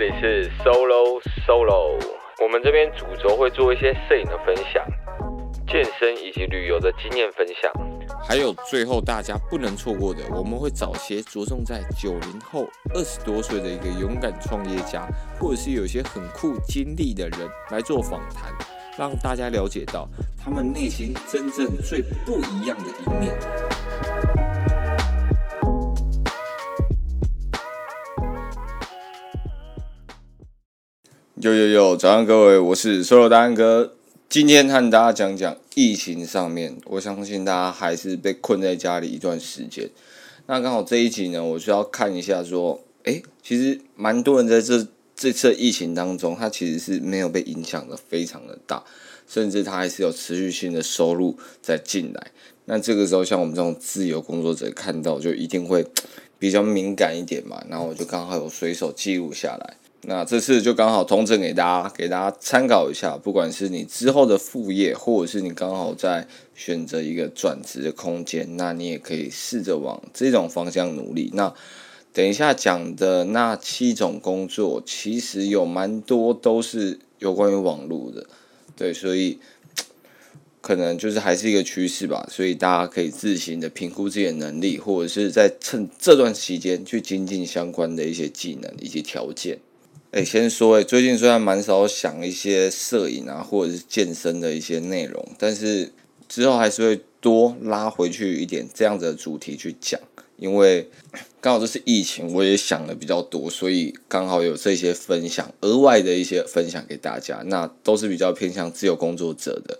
这里是 Solo Solo，我们这边主轴会做一些摄影的分享、健身以及旅游的经验分享，还有最后大家不能错过的，我们会找些着重在九零后、二十多岁的一个勇敢创业家，或者是有些很酷经历的人来做访谈，让大家了解到他们内心真正最不一样的一面。有有有，早上各位，我是 Solo 大安哥。今天和大家讲讲疫情上面，我相信大家还是被困在家里一段时间。那刚好这一集呢，我就要看一下说，诶，其实蛮多人在这这次疫情当中，他其实是没有被影响的非常的大，甚至他还是有持续性的收入在进来。那这个时候，像我们这种自由工作者看到，就一定会比较敏感一点嘛。然后我就刚好有随手记录下来。那这次就刚好通整给大家，给大家参考一下。不管是你之后的副业，或者是你刚好在选择一个转职的空间，那你也可以试着往这种方向努力。那等一下讲的那七种工作，其实有蛮多都是有关于网络的，对，所以 可能就是还是一个趋势吧。所以大家可以自行的评估自己的能力，或者是在趁这段期间去精进相关的一些技能以及条件。哎，先说哎，最近虽然蛮少想一些摄影啊，或者是健身的一些内容，但是之后还是会多拉回去一点这样子的主题去讲，因为刚好这是疫情，我也想的比较多，所以刚好有这些分享，额外的一些分享给大家，那都是比较偏向自由工作者的，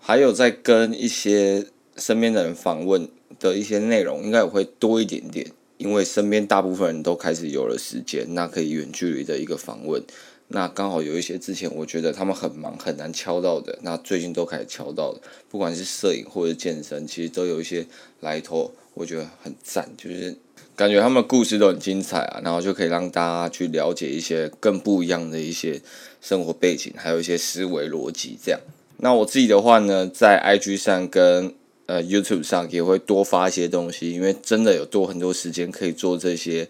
还有在跟一些身边的人访问的一些内容，应该也会多一点点。因为身边大部分人都开始有了时间，那可以远距离的一个访问，那刚好有一些之前我觉得他们很忙很难敲到的，那最近都开始敲到了，不管是摄影或者健身，其实都有一些来头，我觉得很赞，就是感觉他们故事都很精彩啊，然后就可以让大家去了解一些更不一样的一些生活背景，还有一些思维逻辑这样。那我自己的话呢，在 IG 上跟呃，YouTube 上也会多发一些东西，因为真的有多很多时间可以做这些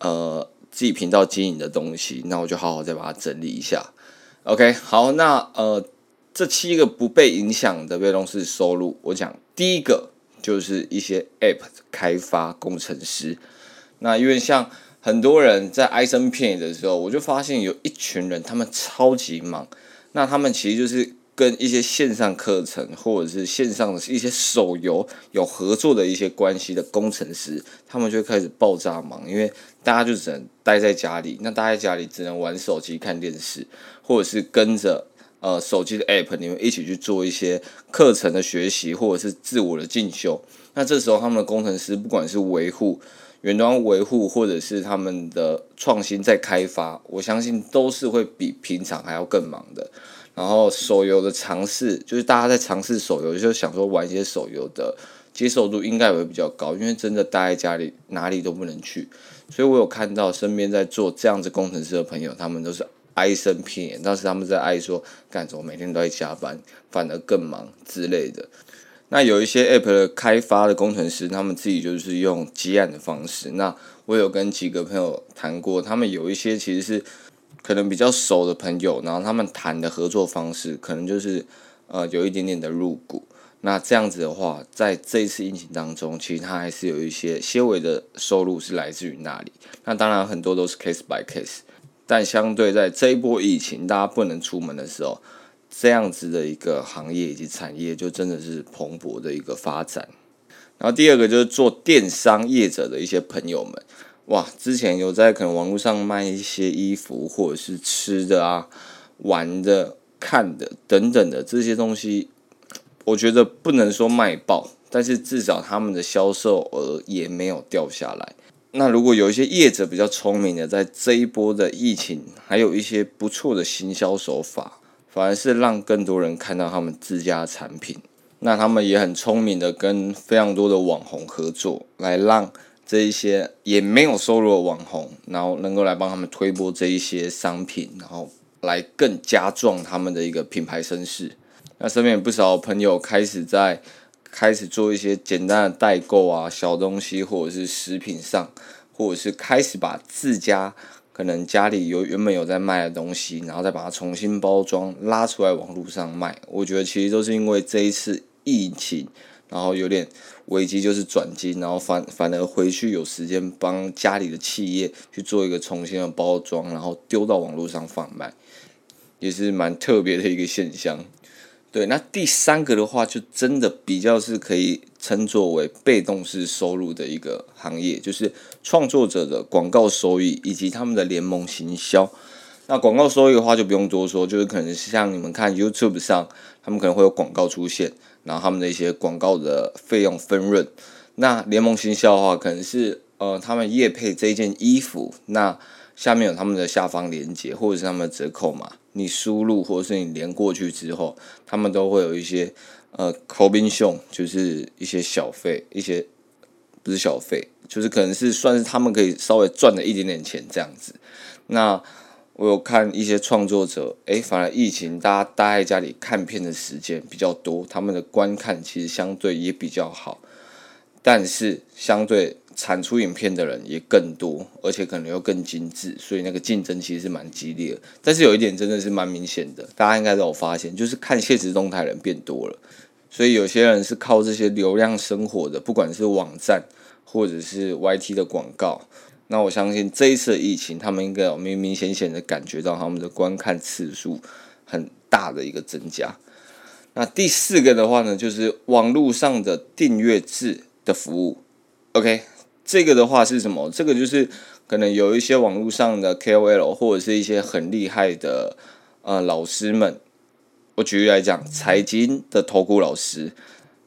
呃自己频道经营的东西，那我就好好再把它整理一下。OK，好，那呃这七个不被影响的被动式收入，我讲第一个就是一些 App 开发工程师。那因为像很多人在唉声片的时候，我就发现有一群人他们超级忙，那他们其实就是。跟一些线上课程或者是线上的一些手游有合作的一些关系的工程师，他们就开始爆炸忙，因为大家就只能待在家里，那待在家里只能玩手机、看电视，或者是跟着呃手机的 app，你们一起去做一些课程的学习，或者是自我的进修。那这时候他们的工程师，不管是维护远端维护，或者是他们的创新在开发，我相信都是会比平常还要更忙的。然后手游的尝试，就是大家在尝试手游，就想说玩一些手游的接受度应该也会比较高，因为真的待在家里哪里都不能去，所以我有看到身边在做这样子工程师的朋友，他们都是唉声片眼，当时他们在唉说，干什么每天都在加班，反而更忙之类的。那有一些 App 的开发的工程师，他们自己就是用接案的方式。那我有跟几个朋友谈过，他们有一些其实是。可能比较熟的朋友，然后他们谈的合作方式，可能就是呃有一点点的入股。那这样子的话，在这一次疫情当中，其实他还是有一些些微的收入是来自于那里。那当然很多都是 case by case，但相对在这一波疫情大家不能出门的时候，这样子的一个行业以及产业就真的是蓬勃的一个发展。然后第二个就是做电商业者的一些朋友们。哇，之前有在可能网络上卖一些衣服，或者是吃的啊、玩的、看的等等的这些东西，我觉得不能说卖爆，但是至少他们的销售额也没有掉下来。那如果有一些业者比较聪明的，在这一波的疫情，还有一些不错的行销手法，反而是让更多人看到他们自家产品。那他们也很聪明的跟非常多的网红合作，来让。这一些也没有收入的网红，然后能够来帮他们推播这一些商品，然后来更加壮他们的一个品牌声势。那身边有不少朋友开始在开始做一些简单的代购啊，小东西或者是食品上，或者是开始把自家可能家里有原本有在卖的东西，然后再把它重新包装拉出来网络上卖。我觉得其实都是因为这一次疫情，然后有点危机，就是转机，然后反反而回去有时间帮家里的企业去做一个重新的包装，然后丢到网络上贩卖，也是蛮特别的一个现象。对，那第三个的话，就真的比较是可以称作为被动式收入的一个行业，就是创作者的广告收益以及他们的联盟行销。那广告收益的话，就不用多说，就是可能像你们看 YouTube 上，他们可能会有广告出现，然后他们的一些广告的费用分润。那联盟行销的话，可能是呃，他们业配这件衣服，那下面有他们的下方链接或者是他们的折扣码。你输入或者是你连过去之后，他们都会有一些呃口宾秀，就是一些小费，一些不是小费，就是可能是算是他们可以稍微赚了一点点钱这样子。那我有看一些创作者，诶，反而疫情大家待在家里看片的时间比较多，他们的观看其实相对也比较好，但是相对。产出影片的人也更多，而且可能又更精致，所以那个竞争其实是蛮激烈的。但是有一点真的是蛮明显的，大家应该都有发现，就是看现实动态人变多了。所以有些人是靠这些流量生活的，不管是网站或者是 YT 的广告。那我相信这一次疫情，他们应该有明明显显的感觉到他们的观看次数很大的一个增加。那第四个的话呢，就是网络上的订阅制的服务。OK。这个的话是什么？这个就是可能有一些网络上的 KOL 或者是一些很厉害的呃老师们。我举例来讲，财经的投顾老师，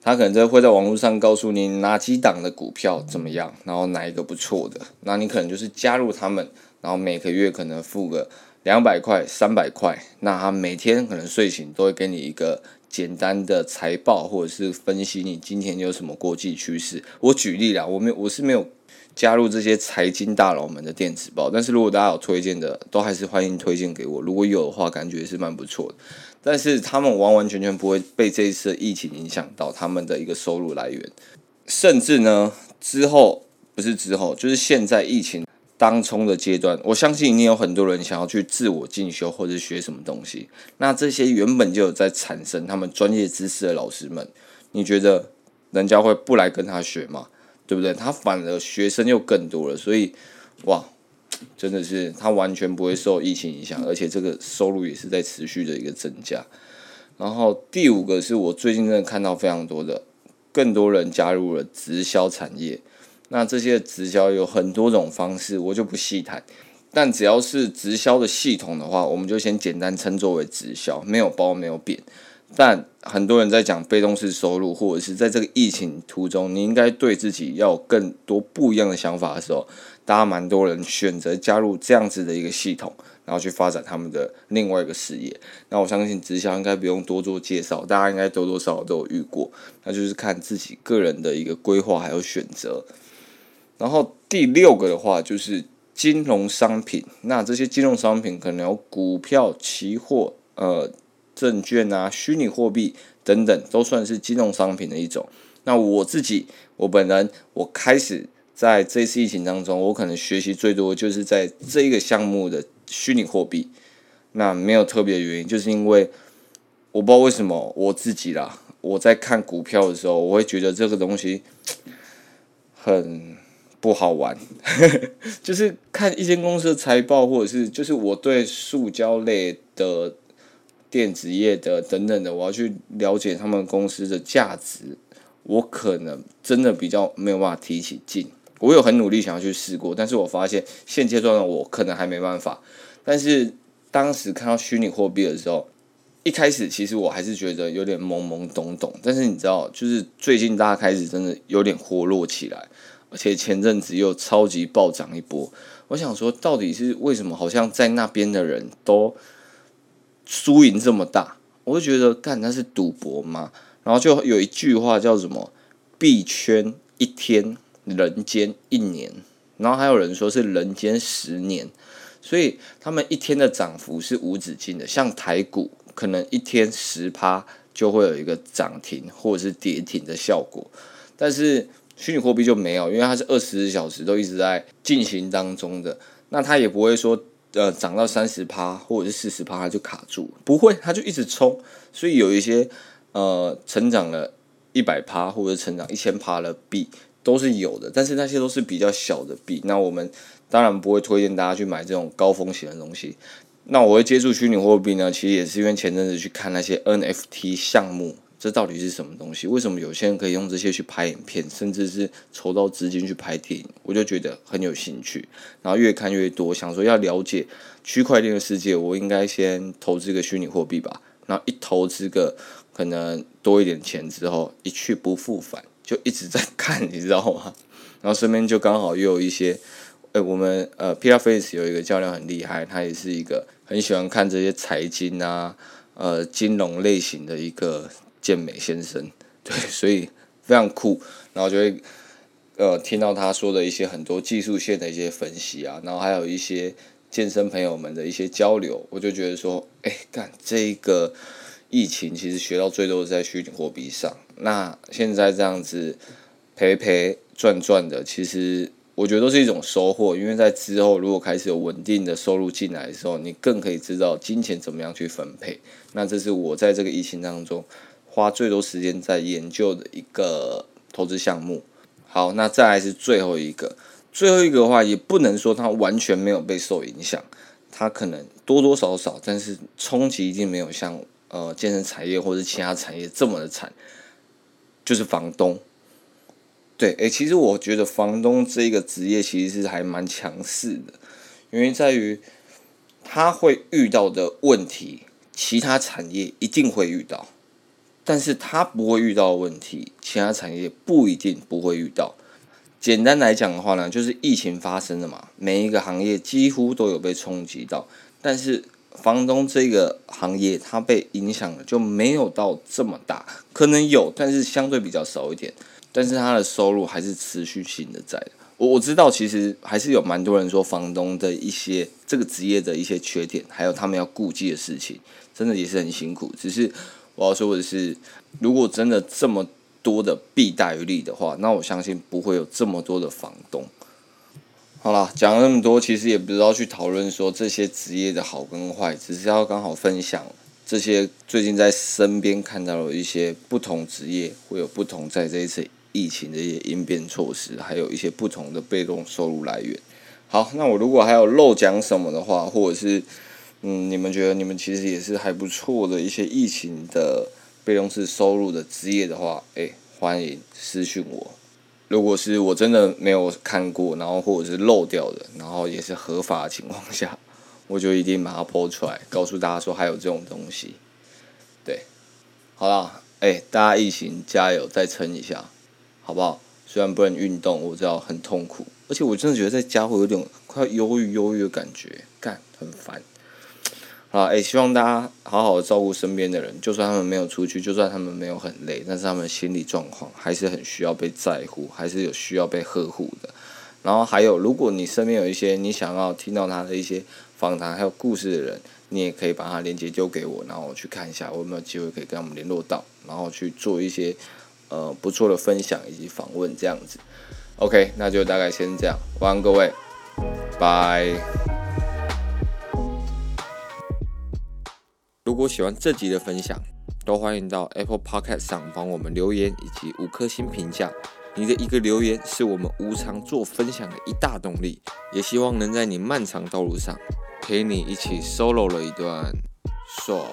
他可能就会在网络上告诉你哪几档的股票怎么样，然后哪一个不错的，那你可能就是加入他们，然后每个月可能付个两百块、三百块，那他每天可能睡醒都会给你一个。简单的财报，或者是分析你今天有什么国际趋势。我举例啦，我没有，我是没有加入这些财经大佬们的电子报。但是如果大家有推荐的，都还是欢迎推荐给我。如果有的话，感觉是蛮不错的。但是他们完完全全不会被这一次疫情影响到他们的一个收入来源，甚至呢，之后不是之后，就是现在疫情。当冲的阶段，我相信一定有很多人想要去自我进修或者学什么东西。那这些原本就有在产生他们专业知识的老师们，你觉得人家会不来跟他学吗？对不对？他反而学生又更多了，所以哇，真的是它完全不会受疫情影响，而且这个收入也是在持续的一个增加。然后第五个是我最近真的看到非常多的，更多人加入了直销产业。那这些直销有很多种方式，我就不细谈。但只要是直销的系统的话，我们就先简单称作为直销，没有包没有贬。但很多人在讲被动式收入，或者是在这个疫情途中，你应该对自己要有更多不一样的想法的时候，大家蛮多人选择加入这样子的一个系统，然后去发展他们的另外一个事业。那我相信直销应该不用多做介绍，大家应该多多少少都有遇过。那就是看自己个人的一个规划还有选择。然后第六个的话就是金融商品，那这些金融商品可能有股票、期货、呃证券啊、虚拟货币等等，都算是金融商品的一种。那我自己，我本人，我开始在这次疫情当中，我可能学习最多就是在这一个项目的虚拟货币。那没有特别原因，就是因为我不知道为什么我自己啦，我在看股票的时候，我会觉得这个东西很。不好玩，就是看一间公司的财报，或者是就是我对塑胶类的电子业的等等的，我要去了解他们公司的价值，我可能真的比较没有办法提起劲。我有很努力想要去试过，但是我发现现阶段的我可能还没办法。但是当时看到虚拟货币的时候，一开始其实我还是觉得有点懵懵懂懂，但是你知道，就是最近大家开始真的有点活络起来。而且前阵子又超级暴涨一波，我想说，到底是为什么？好像在那边的人都输赢这么大，我就觉得，干，那是赌博吗？然后就有一句话叫什么“币圈一天，人间一年”，然后还有人说是“人间十年”，所以他们一天的涨幅是无止境的。像台股，可能一天十趴就会有一个涨停或者是跌停的效果，但是。虚拟货币就没有，因为它是二十四小时都一直在进行当中的。那它也不会说呃涨到三十趴或者是四十趴它就卡住，不会，它就一直冲。所以有一些呃成长了一百趴或者成长一千趴的币都是有的，但是那些都是比较小的币。那我们当然不会推荐大家去买这种高风险的东西。那我会接触虚拟货币呢，其实也是因为前阵子去看那些 NFT 项目。这到底是什么东西？为什么有些人可以用这些去拍影片，甚至是筹到资金去拍电影？我就觉得很有兴趣，然后越看越多，想说要了解区块链的世界，我应该先投资个虚拟货币吧。然后一投资个可能多一点钱之后，一去不复返，就一直在看，你知道吗？然后身边就刚好又有一些，哎，我们呃 Peter Face 有一个教练很厉害，他也是一个很喜欢看这些财经啊，呃，金融类型的一个。健美先生，对，所以非常酷，然后就会呃听到他说的一些很多技术线的一些分析啊，然后还有一些健身朋友们的一些交流，我就觉得说，哎，干这个疫情其实学到最多是在虚拟货币上，那现在这样子赔赔赚赚的，其实我觉得都是一种收获，因为在之后如果开始有稳定的收入进来的时候，你更可以知道金钱怎么样去分配，那这是我在这个疫情当中。花最多时间在研究的一个投资项目。好，那再来是最后一个，最后一个的话也不能说它完全没有被受影响，它可能多多少少，但是冲击一定没有像呃健身产业或者其他产业这么的惨。就是房东，对，诶，其实我觉得房东这个职业其实是还蛮强势的，因为在于他会遇到的问题，其他产业一定会遇到。但是他不会遇到问题，其他产业不一定不会遇到。简单来讲的话呢，就是疫情发生了嘛，每一个行业几乎都有被冲击到。但是房东这个行业，它被影响的就没有到这么大，可能有，但是相对比较少一点。但是它的收入还是持续性的在。我我知道，其实还是有蛮多人说房东的一些这个职业的一些缺点，还有他们要顾忌的事情，真的也是很辛苦。只是。我要说的是，如果真的这么多的弊大于利的话，那我相信不会有这么多的房东。好了，讲了那么多，其实也不知道去讨论说这些职业的好跟坏，只是要刚好分享这些最近在身边看到的一些不同职业会有不同在这一次疫情的一些应变措施，还有一些不同的被动收入来源。好，那我如果还有漏讲什么的话，或者是。嗯，你们觉得你们其实也是还不错的一些疫情的被动式收入的职业的话，哎，欢迎私讯我。如果是我真的没有看过，然后或者是漏掉的，然后也是合法的情况下，我就一定把它 po 出来，告诉大家说还有这种东西。对，好了，哎，大家疫情加油，再撑一下，好不好？虽然不能运动，我知道很痛苦，而且我真的觉得在家会有点快要忧郁忧郁的感觉，干，很烦。啊，诶，希望大家好好的照顾身边的人，就算他们没有出去，就算他们没有很累，但是他们心理状况还是很需要被在乎，还是有需要被呵护的。然后还有，如果你身边有一些你想要听到他的一些访谈还有故事的人，你也可以把他连接丢给我，然后我去看一下我有没有机会可以跟他们联络到，然后去做一些呃不错的分享以及访问这样子。OK，那就大概先这样，晚安各位，拜。如果喜欢这集的分享，都欢迎到 Apple Podcast 上帮我们留言以及五颗星评价。你的一个留言是我们无偿做分享的一大动力，也希望能在你漫长道路上陪你一起 solo 了一段爽。